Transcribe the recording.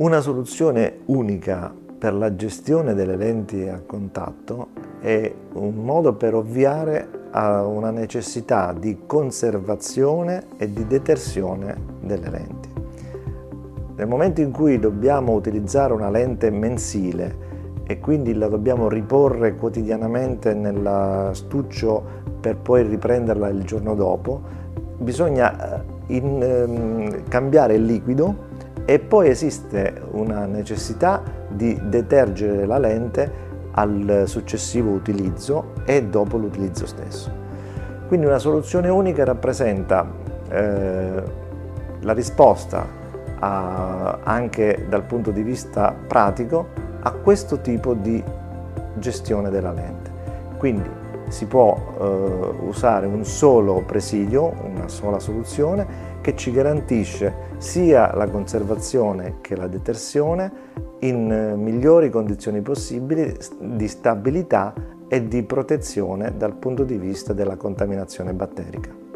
Una soluzione unica per la gestione delle lenti a contatto è un modo per ovviare a una necessità di conservazione e di detersione delle lenti. Nel momento in cui dobbiamo utilizzare una lente mensile e quindi la dobbiamo riporre quotidianamente nell'astuccio per poi riprenderla il giorno dopo, bisogna eh, in, um, cambiare il liquido e poi esiste una necessità di detergere la lente al successivo utilizzo e dopo l'utilizzo stesso. Quindi una soluzione unica rappresenta eh, la risposta a, anche dal punto di vista pratico a questo tipo di gestione della lente. Quindi si può eh, usare un solo presidio, una sola soluzione che ci garantisce sia la conservazione che la detersione in eh, migliori condizioni possibili di stabilità e di protezione dal punto di vista della contaminazione batterica.